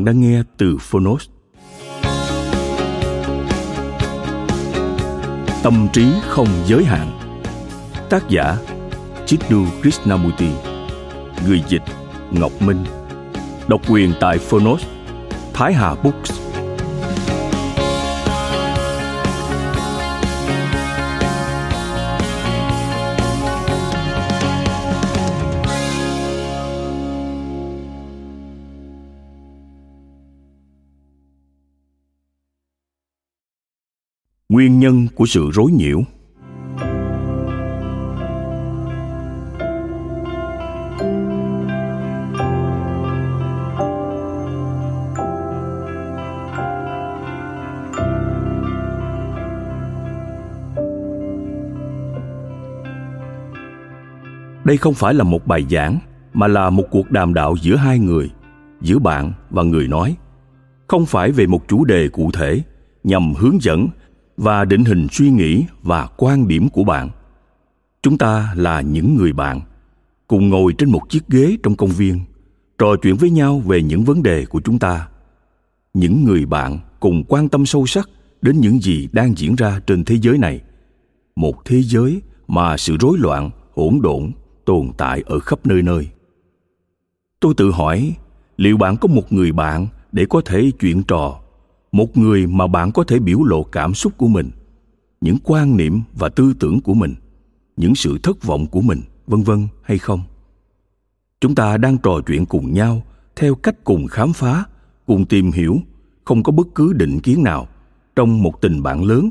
Bạn đang nghe từ Phonos. Tâm trí không giới hạn. Tác giả Chiddu Krishnamurti. Người dịch, Ngọc Minh. Độc quyền tại Phonos. Thái Hà Books. Nguyên nhân của sự rối nhiễu. Đây không phải là một bài giảng, mà là một cuộc đàm đạo giữa hai người, giữa bạn và người nói. Không phải về một chủ đề cụ thể nhằm hướng dẫn và định hình suy nghĩ và quan điểm của bạn. Chúng ta là những người bạn, cùng ngồi trên một chiếc ghế trong công viên, trò chuyện với nhau về những vấn đề của chúng ta. Những người bạn cùng quan tâm sâu sắc đến những gì đang diễn ra trên thế giới này. Một thế giới mà sự rối loạn, hỗn độn tồn tại ở khắp nơi nơi. Tôi tự hỏi, liệu bạn có một người bạn để có thể chuyện trò một người mà bạn có thể biểu lộ cảm xúc của mình, những quan niệm và tư tưởng của mình, những sự thất vọng của mình, vân vân, hay không? Chúng ta đang trò chuyện cùng nhau theo cách cùng khám phá, cùng tìm hiểu, không có bất cứ định kiến nào trong một tình bạn lớn,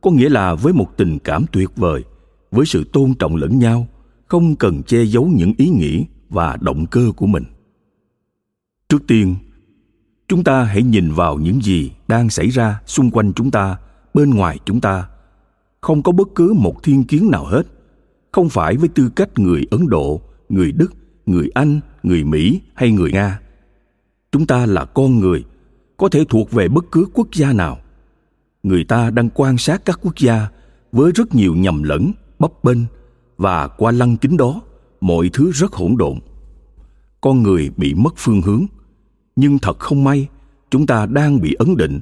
có nghĩa là với một tình cảm tuyệt vời, với sự tôn trọng lẫn nhau, không cần che giấu những ý nghĩ và động cơ của mình. Trước tiên chúng ta hãy nhìn vào những gì đang xảy ra xung quanh chúng ta, bên ngoài chúng ta. Không có bất cứ một thiên kiến nào hết. Không phải với tư cách người ấn độ, người đức, người anh, người mỹ hay người nga. Chúng ta là con người, có thể thuộc về bất cứ quốc gia nào. Người ta đang quan sát các quốc gia với rất nhiều nhầm lẫn, bấp bênh và qua lăng kính đó, mọi thứ rất hỗn độn. Con người bị mất phương hướng nhưng thật không may, chúng ta đang bị ấn định.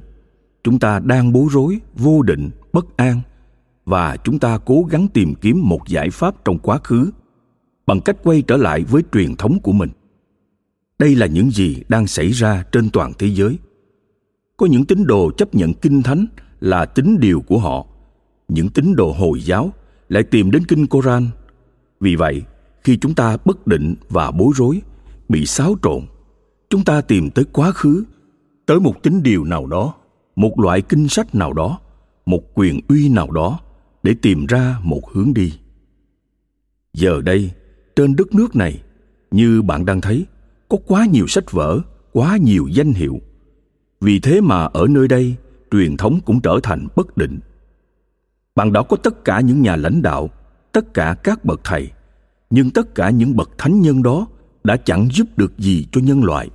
Chúng ta đang bối rối, vô định, bất an. Và chúng ta cố gắng tìm kiếm một giải pháp trong quá khứ, bằng cách quay trở lại với truyền thống của mình. Đây là những gì đang xảy ra trên toàn thế giới. Có những tín đồ chấp nhận kinh thánh là tín điều của họ. Những tín đồ hồi giáo lại tìm đến kinh koran. Vì vậy, khi chúng ta bất định và bối rối, bị xáo trộn chúng ta tìm tới quá khứ, tới một tính điều nào đó, một loại kinh sách nào đó, một quyền uy nào đó để tìm ra một hướng đi. Giờ đây, trên đất nước này, như bạn đang thấy, có quá nhiều sách vở, quá nhiều danh hiệu. Vì thế mà ở nơi đây, truyền thống cũng trở thành bất định. Bạn đó có tất cả những nhà lãnh đạo, tất cả các bậc thầy, nhưng tất cả những bậc thánh nhân đó đã chẳng giúp được gì cho nhân loại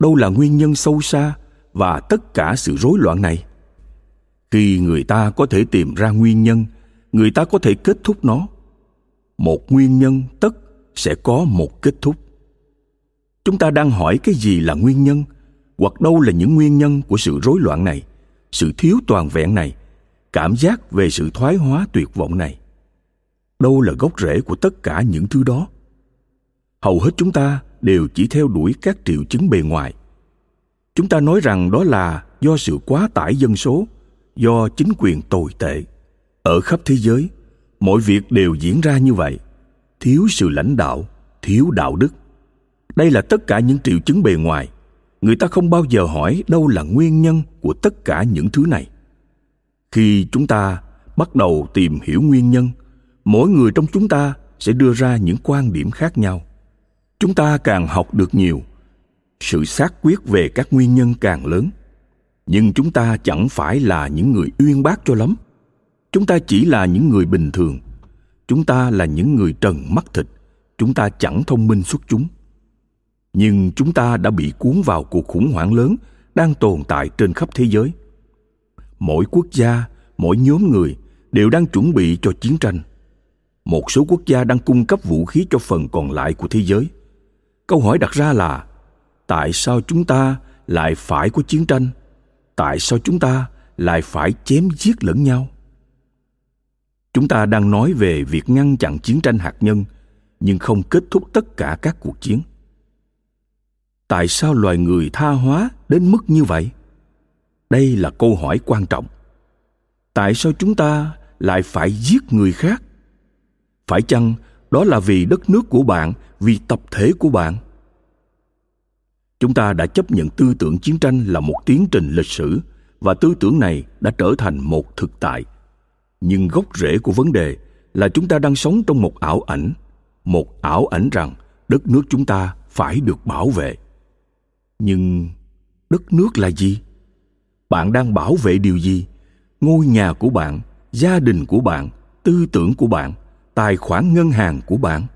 đâu là nguyên nhân sâu xa và tất cả sự rối loạn này. Khi người ta có thể tìm ra nguyên nhân, người ta có thể kết thúc nó. Một nguyên nhân tất sẽ có một kết thúc. Chúng ta đang hỏi cái gì là nguyên nhân, hoặc đâu là những nguyên nhân của sự rối loạn này, sự thiếu toàn vẹn này, cảm giác về sự thoái hóa tuyệt vọng này. Đâu là gốc rễ của tất cả những thứ đó? Hầu hết chúng ta đều chỉ theo đuổi các triệu chứng bề ngoài. Chúng ta nói rằng đó là do sự quá tải dân số, do chính quyền tồi tệ. Ở khắp thế giới, mọi việc đều diễn ra như vậy. Thiếu sự lãnh đạo, thiếu đạo đức. Đây là tất cả những triệu chứng bề ngoài. Người ta không bao giờ hỏi đâu là nguyên nhân của tất cả những thứ này. Khi chúng ta bắt đầu tìm hiểu nguyên nhân, mỗi người trong chúng ta sẽ đưa ra những quan điểm khác nhau chúng ta càng học được nhiều. Sự xác quyết về các nguyên nhân càng lớn. Nhưng chúng ta chẳng phải là những người uyên bác cho lắm. Chúng ta chỉ là những người bình thường. Chúng ta là những người trần mắt thịt. Chúng ta chẳng thông minh xuất chúng. Nhưng chúng ta đã bị cuốn vào cuộc khủng hoảng lớn đang tồn tại trên khắp thế giới. Mỗi quốc gia, mỗi nhóm người đều đang chuẩn bị cho chiến tranh. Một số quốc gia đang cung cấp vũ khí cho phần còn lại của thế giới câu hỏi đặt ra là, tại sao chúng ta lại phải có chiến tranh? Tại sao chúng ta lại phải chém giết lẫn nhau? Chúng ta đang nói về việc ngăn chặn chiến tranh hạt nhân, nhưng không kết thúc tất cả các cuộc chiến. Tại sao loài người tha hóa đến mức như vậy? Đây là câu hỏi quan trọng. Tại sao chúng ta lại phải giết người khác? Phải chăng đó là vì đất nước của bạn, vì tập thể của bạn. Chúng ta đã chấp nhận tư tưởng chiến tranh là một tiến trình lịch sử, và tư tưởng này đã trở thành một thực tại. Nhưng gốc rễ của vấn đề là chúng ta đang sống trong một ảo ảnh, một ảo ảnh rằng đất nước chúng ta phải được bảo vệ. Nhưng đất nước là gì? Bạn đang bảo vệ điều gì? Ngôi nhà của bạn, gia đình của bạn, tư tưởng của bạn tài khoản ngân hàng của bạn.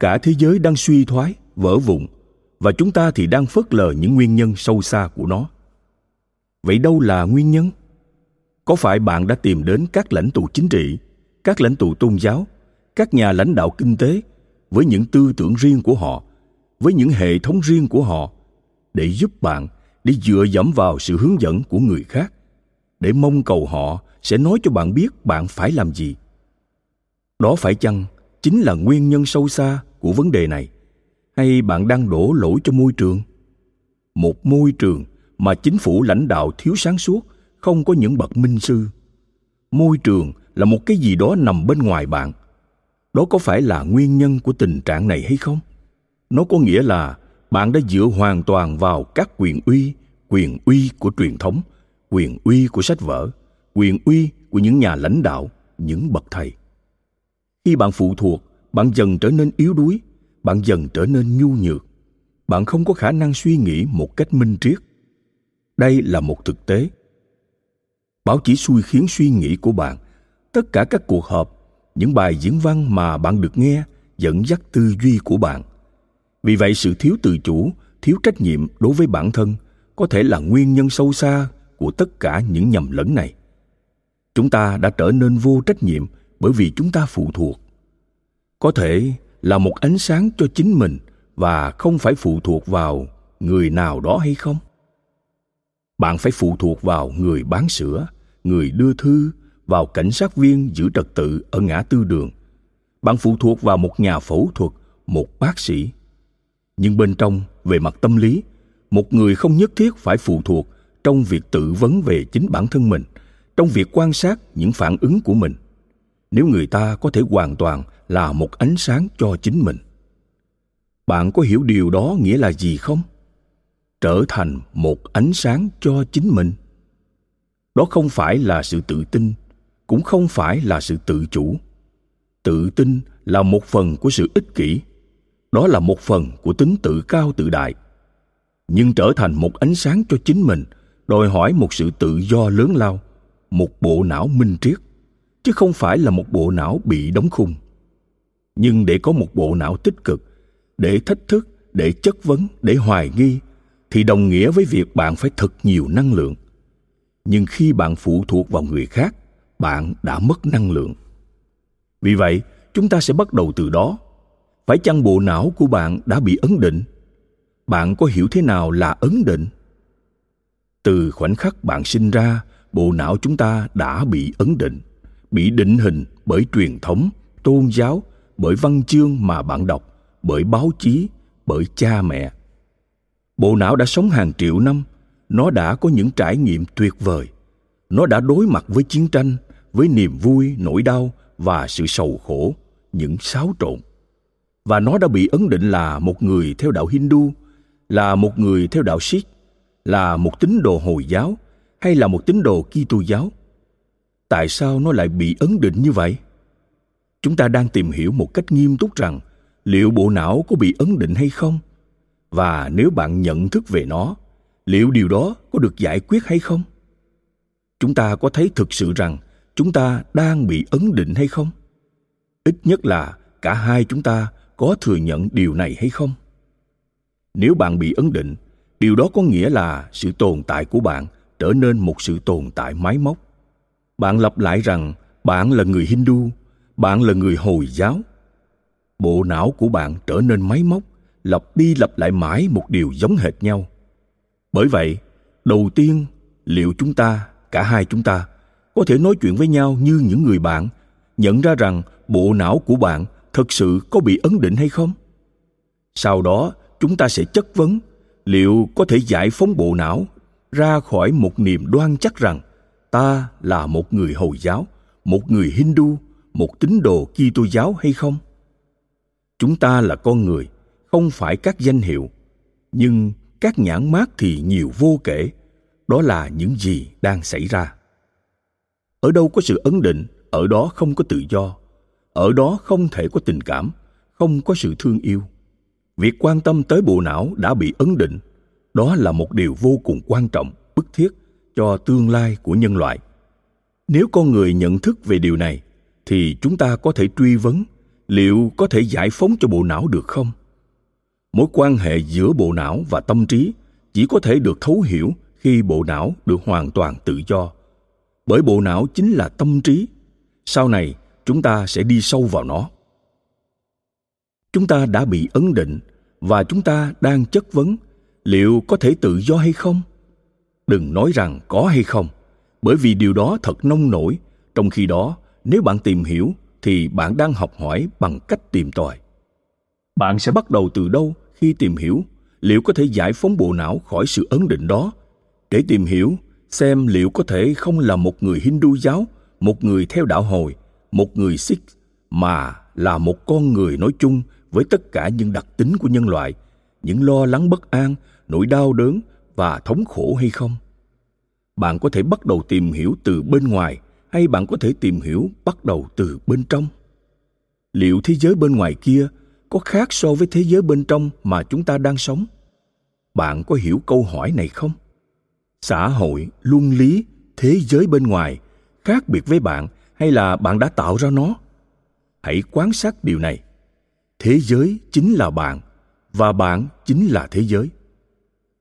Cả thế giới đang suy thoái, vỡ vụn, và chúng ta thì đang phớt lờ những nguyên nhân sâu xa của nó. Vậy đâu là nguyên nhân? Có phải bạn đã tìm đến các lãnh tụ chính trị, các lãnh tụ tôn giáo, các nhà lãnh đạo kinh tế với những tư tưởng riêng của họ, với những hệ thống riêng của họ để giúp bạn để dựa dẫm vào sự hướng dẫn của người khác, để mong cầu họ sẽ nói cho bạn biết bạn phải làm gì? Đó phải chăng chính là nguyên nhân sâu xa của vấn đề này? Hay bạn đang đổ lỗi cho môi trường? Một môi trường mà chính phủ lãnh đạo thiếu sáng suốt, không có những bậc minh sư. Môi trường là một cái gì đó nằm bên ngoài bạn. Đó có phải là nguyên nhân của tình trạng này hay không? Nó có nghĩa là bạn đã dựa hoàn toàn vào các quyền uy quyền uy của truyền thống, quyền uy của sách vở, quyền uy của những nhà lãnh đạo, những bậc thầy khi bạn phụ thuộc, bạn dần trở nên yếu đuối, bạn dần trở nên nhu nhược. Bạn không có khả năng suy nghĩ một cách minh triết. Đây là một thực tế. Báo chí xui khiến suy nghĩ của bạn, tất cả các cuộc họp, những bài diễn văn mà bạn được nghe dẫn dắt tư duy của bạn. Vì vậy, sự thiếu tự chủ, thiếu trách nhiệm đối với bản thân có thể là nguyên nhân sâu xa của tất cả những nhầm lẫn này. Chúng ta đã trở nên vô trách nhiệm bởi vì chúng ta phụ thuộc. Có thể là một ánh sáng cho chính mình và không phải phụ thuộc vào người nào đó hay không? Bạn phải phụ thuộc vào người bán sữa, người đưa thư, vào cảnh sát viên giữ trật tự ở ngã tư đường. Bạn phụ thuộc vào một nhà phẫu thuật, một bác sĩ. Nhưng bên trong, về mặt tâm lý, một người không nhất thiết phải phụ thuộc trong việc tự vấn về chính bản thân mình, trong việc quan sát những phản ứng của mình nếu người ta có thể hoàn toàn là một ánh sáng cho chính mình. Bạn có hiểu điều đó nghĩa là gì không? Trở thành một ánh sáng cho chính mình. Đó không phải là sự tự tin, cũng không phải là sự tự chủ. Tự tin là một phần của sự ích kỷ. Đó là một phần của tính tự cao tự đại. Nhưng trở thành một ánh sáng cho chính mình đòi hỏi một sự tự do lớn lao, một bộ não minh triết chứ không phải là một bộ não bị đóng khung. Nhưng để có một bộ não tích cực, để thách thức, để chất vấn, để hoài nghi, thì đồng nghĩa với việc bạn phải thật nhiều năng lượng. Nhưng khi bạn phụ thuộc vào người khác, bạn đã mất năng lượng. Vì vậy, chúng ta sẽ bắt đầu từ đó. Phải chăng bộ não của bạn đã bị ấn định? Bạn có hiểu thế nào là ấn định? Từ khoảnh khắc bạn sinh ra, bộ não chúng ta đã bị ấn định bị định hình bởi truyền thống, tôn giáo, bởi văn chương mà bạn đọc, bởi báo chí, bởi cha mẹ. Bộ não đã sống hàng triệu năm, nó đã có những trải nghiệm tuyệt vời. Nó đã đối mặt với chiến tranh, với niềm vui, nỗi đau và sự sầu khổ, những xáo trộn. Và nó đã bị ấn định là một người theo đạo hindu, là một người theo đạo sikh, là một tín đồ hồi giáo, hay là một tín đồ kitô giáo tại sao nó lại bị ấn định như vậy? Chúng ta đang tìm hiểu một cách nghiêm túc rằng liệu bộ não có bị ấn định hay không? Và nếu bạn nhận thức về nó, liệu điều đó có được giải quyết hay không? Chúng ta có thấy thực sự rằng chúng ta đang bị ấn định hay không? Ít nhất là cả hai chúng ta có thừa nhận điều này hay không? Nếu bạn bị ấn định, điều đó có nghĩa là sự tồn tại của bạn trở nên một sự tồn tại máy móc bạn lặp lại rằng, bạn là người hindu, bạn là người hồi giáo. Bộ não của bạn trở nên máy móc, lặp đi lặp lại mãi một điều giống hệt nhau. Bởi vậy, đầu tiên, liệu chúng ta, cả hai chúng ta, có thể nói chuyện với nhau như những người bạn, nhận ra rằng bộ não của bạn thực sự có bị ấn định hay không? Sau đó, chúng ta sẽ chất vấn liệu có thể giải phóng bộ não ra khỏi một niềm đoan chắc rằng ta là một người hồi giáo, một người hindu, một tín đồ kitô giáo hay không? Chúng ta là con người, không phải các danh hiệu. Nhưng các nhãn mát thì nhiều vô kể. Đó là những gì đang xảy ra. Ở đâu có sự ấn định, ở đó không có tự do. Ở đó không thể có tình cảm, không có sự thương yêu. Việc quan tâm tới bộ não đã bị ấn định. Đó là một điều vô cùng quan trọng, bức thiết cho tương lai của nhân loại. Nếu con người nhận thức về điều này, thì chúng ta có thể truy vấn liệu có thể giải phóng cho bộ não được không? Mối quan hệ giữa bộ não và tâm trí chỉ có thể được thấu hiểu khi bộ não được hoàn toàn tự do. Bởi bộ não chính là tâm trí. Sau này, chúng ta sẽ đi sâu vào nó. Chúng ta đã bị ấn định và chúng ta đang chất vấn liệu có thể tự do hay không? Đừng nói rằng có hay không, bởi vì điều đó thật nông nổi. Trong khi đó, nếu bạn tìm hiểu, thì bạn đang học hỏi bằng cách tìm tòi. Bạn sẽ bắt đầu từ đâu khi tìm hiểu? Liệu có thể giải phóng bộ não khỏi sự ấn định đó? Để tìm hiểu, xem liệu có thể không là một người hindu giáo, một người theo đạo hồi, một người sikh, mà là một con người nói chung với tất cả những đặc tính của nhân loại, những lo lắng bất an, nỗi đau đớn và thống khổ hay không? Bạn có thể bắt đầu tìm hiểu từ bên ngoài hay bạn có thể tìm hiểu bắt đầu từ bên trong? Liệu thế giới bên ngoài kia có khác so với thế giới bên trong mà chúng ta đang sống? Bạn có hiểu câu hỏi này không? Xã hội, luân lý, thế giới bên ngoài khác biệt với bạn hay là bạn đã tạo ra nó? Hãy quan sát điều này. Thế giới chính là bạn và bạn chính là thế giới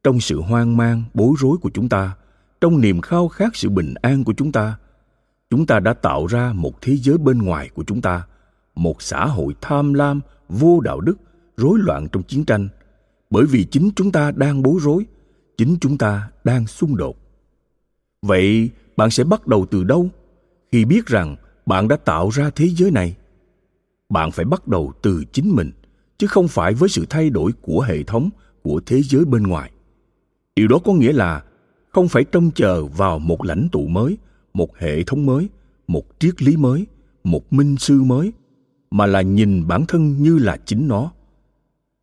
trong sự hoang mang, bối rối của chúng ta, trong niềm khao khát sự bình an của chúng ta chúng ta đã tạo ra một thế giới bên ngoài của chúng ta, một xã hội tham lam, vô đạo đức, rối loạn trong chiến tranh. Bởi vì chính chúng ta đang bối rối, chính chúng ta đang xung đột. Vậy bạn sẽ bắt đầu từ đâu khi biết rằng bạn đã tạo ra thế giới này? Bạn phải bắt đầu từ chính mình, chứ không phải với sự thay đổi của hệ thống, của thế giới bên ngoài điều đó có nghĩa là không phải trông chờ vào một lãnh tụ mới, một hệ thống mới, một triết lý mới, một minh sư mới, mà là nhìn bản thân như là chính nó.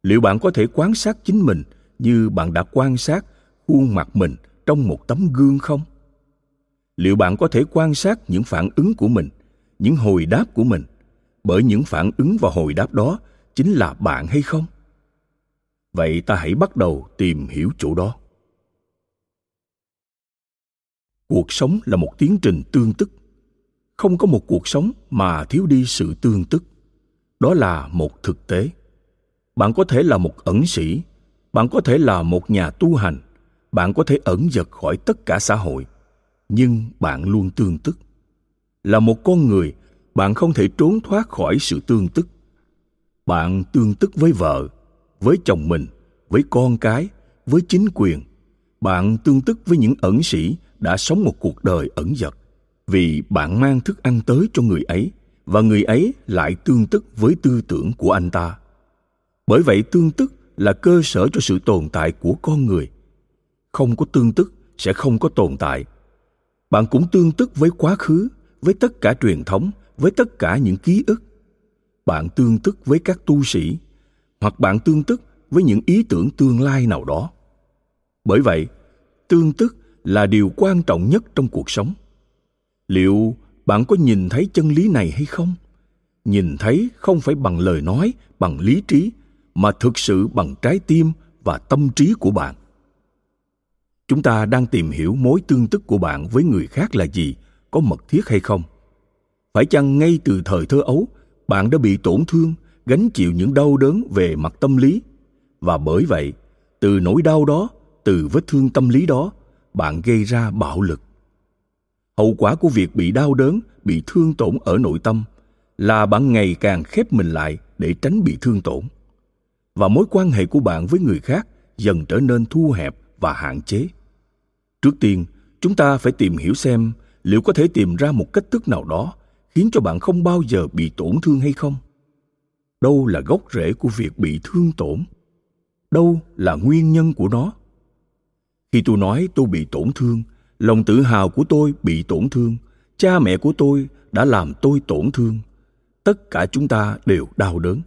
Liệu bạn có thể quan sát chính mình như bạn đã quan sát khuôn mặt mình trong một tấm gương không? Liệu bạn có thể quan sát những phản ứng của mình, những hồi đáp của mình, bởi những phản ứng và hồi đáp đó chính là bạn hay không? Vậy ta hãy bắt đầu tìm hiểu chỗ đó. Cuộc sống là một tiến trình tương tức. Không có một cuộc sống mà thiếu đi sự tương tức. Đó là một thực tế. Bạn có thể là một ẩn sĩ. Bạn có thể là một nhà tu hành. Bạn có thể ẩn giật khỏi tất cả xã hội. Nhưng bạn luôn tương tức. Là một con người, bạn không thể trốn thoát khỏi sự tương tức. Bạn tương tức với vợ, với chồng mình, với con cái, với chính quyền. Bạn tương tức với những ẩn sĩ đã sống một cuộc đời ẩn dật. Vì bạn mang thức ăn tới cho người ấy, và người ấy lại tương tức với tư tưởng của anh ta. Bởi vậy tương tức là cơ sở cho sự tồn tại của con người. Không có tương tức sẽ không có tồn tại. Bạn cũng tương tức với quá khứ, với tất cả truyền thống, với tất cả những ký ức. Bạn tương tức với các tu sĩ, hoặc bạn tương tức với những ý tưởng tương lai nào đó. Bởi vậy, tương tức là điều quan trọng nhất trong cuộc sống. Liệu bạn có nhìn thấy chân lý này hay không? Nhìn thấy không phải bằng lời nói, bằng lý trí, mà thực sự bằng trái tim và tâm trí của bạn. Chúng ta đang tìm hiểu mối tương tức của bạn với người khác là gì, có mật thiết hay không? Phải chăng ngay từ thời thơ ấu, bạn đã bị tổn thương, gánh chịu những đau đớn về mặt tâm lý? Và bởi vậy, từ nỗi đau đó, từ vết thương tâm lý đó bạn gây ra bạo lực. Hậu quả của việc bị đau đớn, bị thương tổn ở nội tâm là bạn ngày càng khép mình lại để tránh bị thương tổn. Và mối quan hệ của bạn với người khác dần trở nên thu hẹp và hạn chế. Trước tiên, chúng ta phải tìm hiểu xem liệu có thể tìm ra một cách thức nào đó khiến cho bạn không bao giờ bị tổn thương hay không. Đâu là gốc rễ của việc bị thương tổn? Đâu là nguyên nhân của nó? Khi tôi nói tôi bị tổn thương, lòng tự hào của tôi bị tổn thương, cha mẹ của tôi đã làm tôi tổn thương. Tất cả chúng ta đều đau đớn.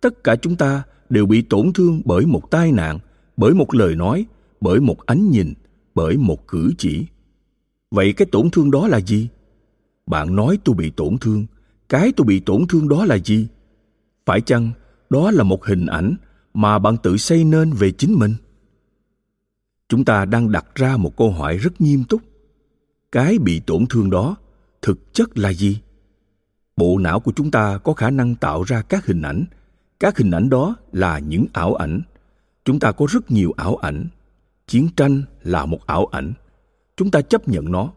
Tất cả chúng ta đều bị tổn thương bởi một tai nạn, bởi một lời nói, bởi một ánh nhìn, bởi một cử chỉ. Vậy cái tổn thương đó là gì? Bạn nói tôi bị tổn thương, cái tôi bị tổn thương đó là gì? Phải chăng đó là một hình ảnh mà bạn tự xây nên về chính mình? Chúng ta đang đặt ra một câu hỏi rất nghiêm túc. Cái bị tổn thương đó thực chất là gì? Bộ não của chúng ta có khả năng tạo ra các hình ảnh. Các hình ảnh đó là những ảo ảnh. Chúng ta có rất nhiều ảo ảnh. Chiến tranh là một ảo ảnh. Chúng ta chấp nhận nó.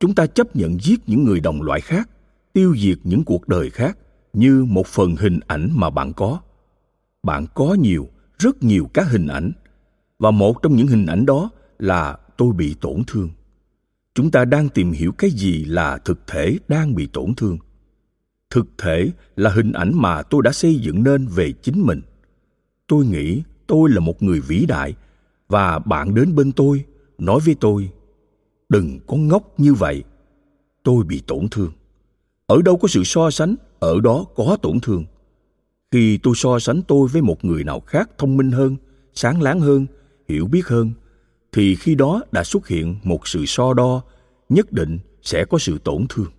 Chúng ta chấp nhận giết những người đồng loại khác, tiêu diệt những cuộc đời khác như một phần hình ảnh mà bạn có. Bạn có nhiều, rất nhiều các hình ảnh và một trong những hình ảnh đó là tôi bị tổn thương. Chúng ta đang tìm hiểu cái gì là thực thể đang bị tổn thương. Thực thể là hình ảnh mà tôi đã xây dựng nên về chính mình. Tôi nghĩ tôi là một người vĩ đại, và bạn đến bên tôi, nói với tôi, đừng có ngốc như vậy. Tôi bị tổn thương. Ở đâu có sự so sánh, ở đó có tổn thương. Khi tôi so sánh tôi với một người nào khác thông minh hơn, sáng láng hơn hiểu biết hơn, thì khi đó đã xuất hiện một sự so đo, nhất định sẽ có sự tổn thương.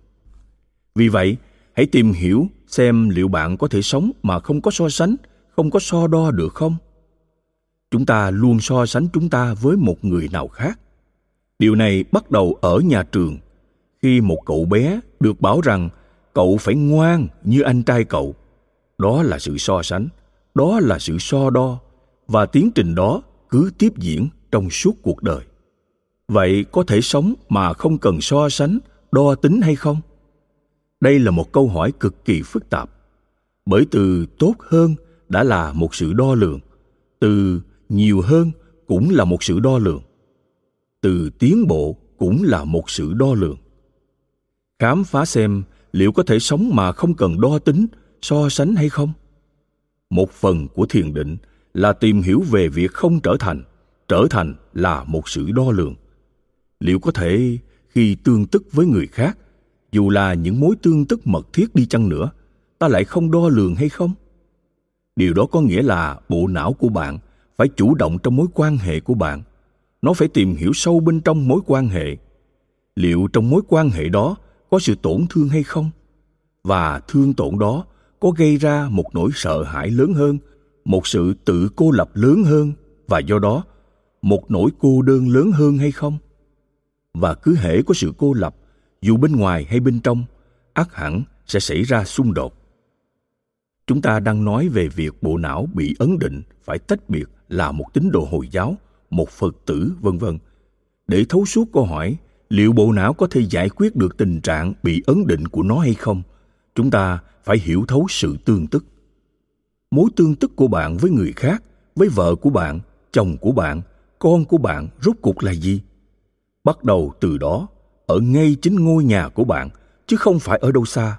Vì vậy, hãy tìm hiểu xem liệu bạn có thể sống mà không có so sánh, không có so đo được không. Chúng ta luôn so sánh chúng ta với một người nào khác. Điều này bắt đầu ở nhà trường. Khi một cậu bé được bảo rằng cậu phải ngoan như anh trai cậu, đó là sự so sánh, đó là sự so đo, và tiến trình đó cứ tiếp diễn trong suốt cuộc đời. Vậy có thể sống mà không cần so sánh, đo tính hay không? Đây là một câu hỏi cực kỳ phức tạp, bởi từ tốt hơn đã là một sự đo lường, từ nhiều hơn cũng là một sự đo lường, từ tiến bộ cũng là một sự đo lường. Khám phá xem liệu có thể sống mà không cần đo tính, so sánh hay không? Một phần của thiền định là tìm hiểu về việc không trở thành trở thành là một sự đo lường. Liệu có thể khi tương tức với người khác, dù là những mối tương tức mật thiết đi chăng nữa, ta lại không đo lường hay không? Điều đó có nghĩa là bộ não của bạn phải chủ động trong mối quan hệ của bạn. Nó phải tìm hiểu sâu bên trong mối quan hệ. Liệu trong mối quan hệ đó có sự tổn thương hay không? Và thương tổn đó có gây ra một nỗi sợ hãi lớn hơn một sự tự cô lập lớn hơn, và do đó, một nỗi cô đơn lớn hơn hay không? Và cứ hễ có sự cô lập, dù bên ngoài hay bên trong ắt hẳn sẽ xảy ra xung đột. Chúng ta đang nói về việc bộ não bị ấn định phải tách biệt là một tín đồ hồi giáo, một phật tử, vân vân. Để thấu suốt câu hỏi, liệu bộ não có thể giải quyết được tình trạng bị ấn định của nó hay không, chúng ta phải hiểu thấu sự tương tức mối tương tức của bạn với người khác, với vợ của bạn, chồng của bạn, con của bạn rốt cuộc là gì? Bắt đầu từ đó, ở ngay chính ngôi nhà của bạn, chứ không phải ở đâu xa.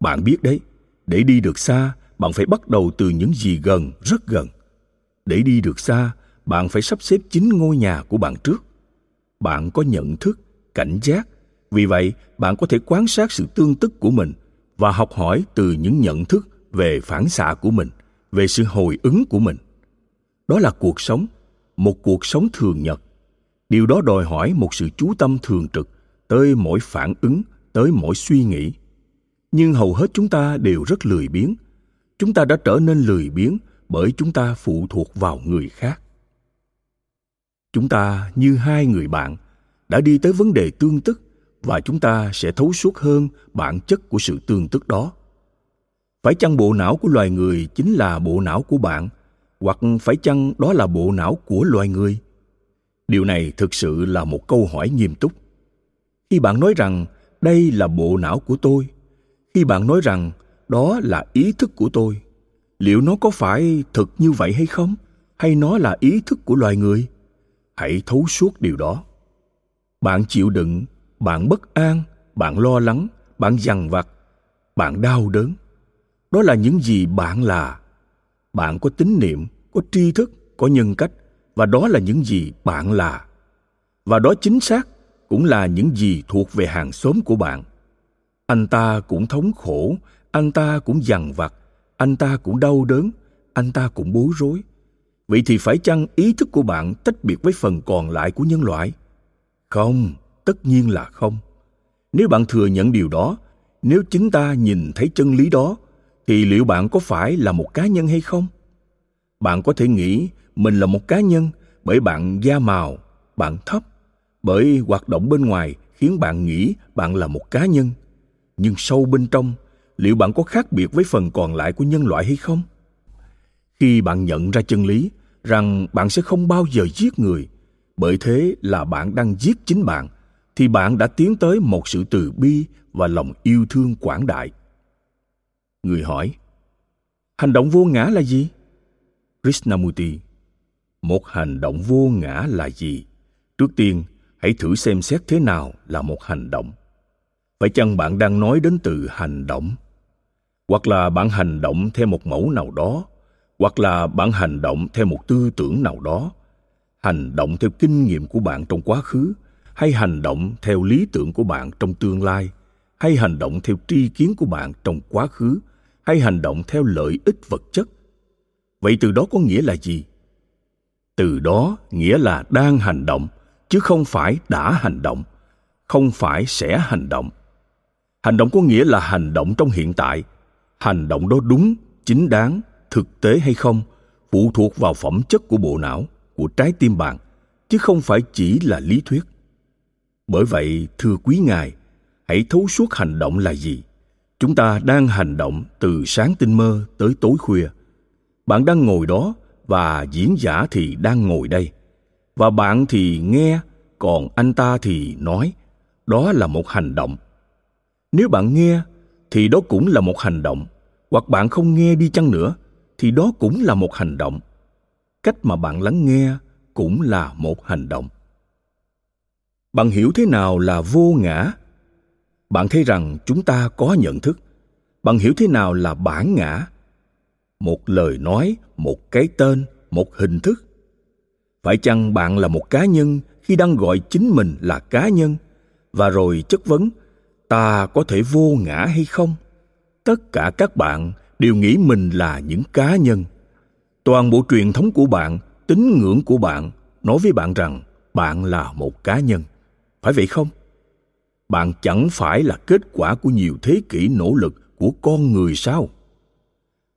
Bạn biết đấy, để đi được xa, bạn phải bắt đầu từ những gì gần, rất gần. Để đi được xa, bạn phải sắp xếp chính ngôi nhà của bạn trước. Bạn có nhận thức, cảnh giác. Vì vậy, bạn có thể quan sát sự tương tức của mình và học hỏi từ những nhận thức về phản xạ của mình, về sự hồi ứng của mình. Đó là cuộc sống, một cuộc sống thường nhật. Điều đó đòi hỏi một sự chú tâm thường trực tới mỗi phản ứng, tới mỗi suy nghĩ. Nhưng hầu hết chúng ta đều rất lười biếng. Chúng ta đã trở nên lười biếng bởi chúng ta phụ thuộc vào người khác. Chúng ta như hai người bạn đã đi tới vấn đề tương tức và chúng ta sẽ thấu suốt hơn bản chất của sự tương tức đó phải chăng bộ não của loài người chính là bộ não của bạn? Hoặc phải chăng đó là bộ não của loài người? Điều này thực sự là một câu hỏi nghiêm túc. Khi bạn nói rằng đây là bộ não của tôi, khi bạn nói rằng đó là ý thức của tôi, liệu nó có phải thực như vậy hay không? Hay nó là ý thức của loài người? Hãy thấu suốt điều đó. Bạn chịu đựng, bạn bất an, bạn lo lắng, bạn dằn vặt, bạn đau đớn đó là những gì bạn là. Bạn có tín niệm, có tri thức, có nhân cách, và đó là những gì bạn là. Và đó chính xác cũng là những gì thuộc về hàng xóm của bạn. Anh ta cũng thống khổ, anh ta cũng dằn vặt, anh ta cũng đau đớn, anh ta cũng bối rối. Vậy thì phải chăng ý thức của bạn tách biệt với phần còn lại của nhân loại? Không, tất nhiên là không. Nếu bạn thừa nhận điều đó, nếu chính ta nhìn thấy chân lý đó thì liệu bạn có phải là một cá nhân hay không? Bạn có thể nghĩ mình là một cá nhân bởi bạn da màu, bạn thấp, bởi hoạt động bên ngoài khiến bạn nghĩ bạn là một cá nhân. Nhưng sâu bên trong, liệu bạn có khác biệt với phần còn lại của nhân loại hay không? Khi bạn nhận ra chân lý rằng bạn sẽ không bao giờ giết người, bởi thế là bạn đang giết chính bạn, thì bạn đã tiến tới một sự từ bi và lòng yêu thương quảng đại người hỏi, hành động vô ngã là gì? Krishnamurti, một hành động vô ngã là gì? Trước tiên, hãy thử xem xét thế nào là một hành động. Phải chăng bạn đang nói đến từ hành động? Hoặc là bạn hành động theo một mẫu nào đó, hoặc là bạn hành động theo một tư tưởng nào đó. Hành động theo kinh nghiệm của bạn trong quá khứ, hay hành động theo lý tưởng của bạn trong tương lai, hay hành động theo tri kiến của bạn trong quá khứ hay hành động theo lợi ích vật chất. Vậy từ đó có nghĩa là gì? Từ đó nghĩa là đang hành động, chứ không phải đã hành động, không phải sẽ hành động. Hành động có nghĩa là hành động trong hiện tại. Hành động đó đúng, chính đáng, thực tế hay không phụ thuộc vào phẩm chất của bộ não, của trái tim bạn, chứ không phải chỉ là lý thuyết. Bởi vậy, thưa quý ngài, hãy thấu suốt hành động là gì? Chúng ta đang hành động từ sáng tinh mơ tới tối khuya. Bạn đang ngồi đó và diễn giả thì đang ngồi đây. Và bạn thì nghe, còn anh ta thì nói. Đó là một hành động. Nếu bạn nghe, thì đó cũng là một hành động. Hoặc bạn không nghe đi chăng nữa, thì đó cũng là một hành động. Cách mà bạn lắng nghe cũng là một hành động. Bạn hiểu thế nào là vô ngã? Bạn thấy rằng chúng ta có nhận thức. Bạn hiểu thế nào là bản ngã? Một lời nói, một cái tên, một hình thức. Phải chăng bạn là một cá nhân khi đang gọi chính mình là cá nhân? Và rồi chất vấn, ta có thể vô ngã hay không? Tất cả các bạn đều nghĩ mình là những cá nhân. Toàn bộ truyền thống của bạn, tín ngưỡng của bạn nói với bạn rằng bạn là một cá nhân. Phải vậy không? Bạn chẳng phải là kết quả của nhiều thế kỷ nỗ lực của con người sao?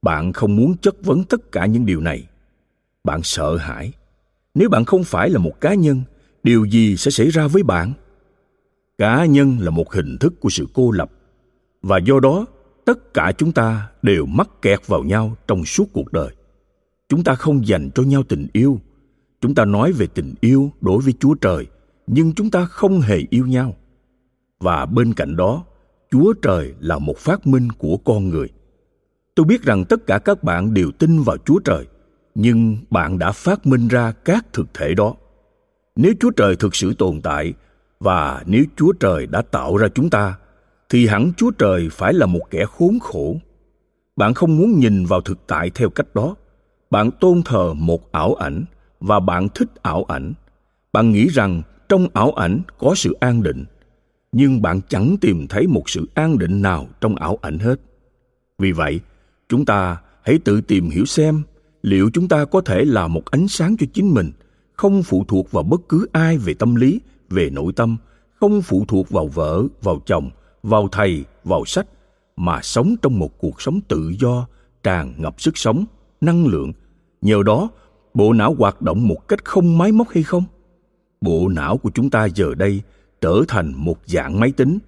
Bạn không muốn chất vấn tất cả những điều này. Bạn sợ hãi. Nếu bạn không phải là một cá nhân, điều gì sẽ xảy ra với bạn? Cá nhân là một hình thức của sự cô lập. Và do đó, tất cả chúng ta đều mắc kẹt vào nhau trong suốt cuộc đời. Chúng ta không dành cho nhau tình yêu. Chúng ta nói về tình yêu đối với chúa trời, nhưng chúng ta không hề yêu nhau và bên cạnh đó, chúa trời là một phát minh của con người. Tôi biết rằng tất cả các bạn đều tin vào chúa trời, nhưng bạn đã phát minh ra các thực thể đó. Nếu chúa trời thực sự tồn tại, và nếu chúa trời đã tạo ra chúng ta, thì hẳn chúa trời phải là một kẻ khốn khổ. Bạn không muốn nhìn vào thực tại theo cách đó. Bạn tôn thờ một ảo ảnh, và bạn thích ảo ảnh. Bạn nghĩ rằng trong ảo ảnh có sự an định nhưng bạn chẳng tìm thấy một sự an định nào trong ảo ảnh hết. Vì vậy, chúng ta hãy tự tìm hiểu xem liệu chúng ta có thể là một ánh sáng cho chính mình, không phụ thuộc vào bất cứ ai về tâm lý, về nội tâm, không phụ thuộc vào vợ, vào chồng, vào thầy, vào sách, mà sống trong một cuộc sống tự do, tràn ngập sức sống, năng lượng. Nhờ đó, bộ não hoạt động một cách không máy móc hay không? Bộ não của chúng ta giờ đây trở thành một dạng máy tính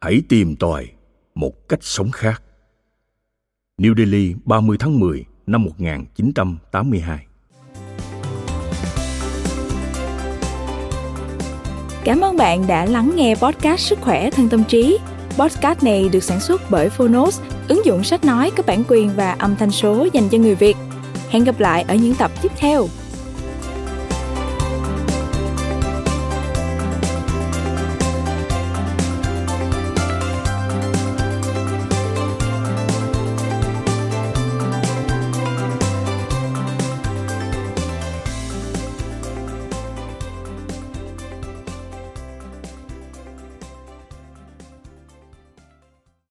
hãy tìm tòi một cách sống khác New Delhi 30 tháng 10 năm 1982 Cảm ơn bạn đã lắng nghe podcast Sức khỏe thân tâm trí. Podcast này được sản xuất bởi Phonos, ứng dụng sách nói có bản quyền và âm thanh số dành cho người Việt. Hẹn gặp lại ở những tập tiếp theo.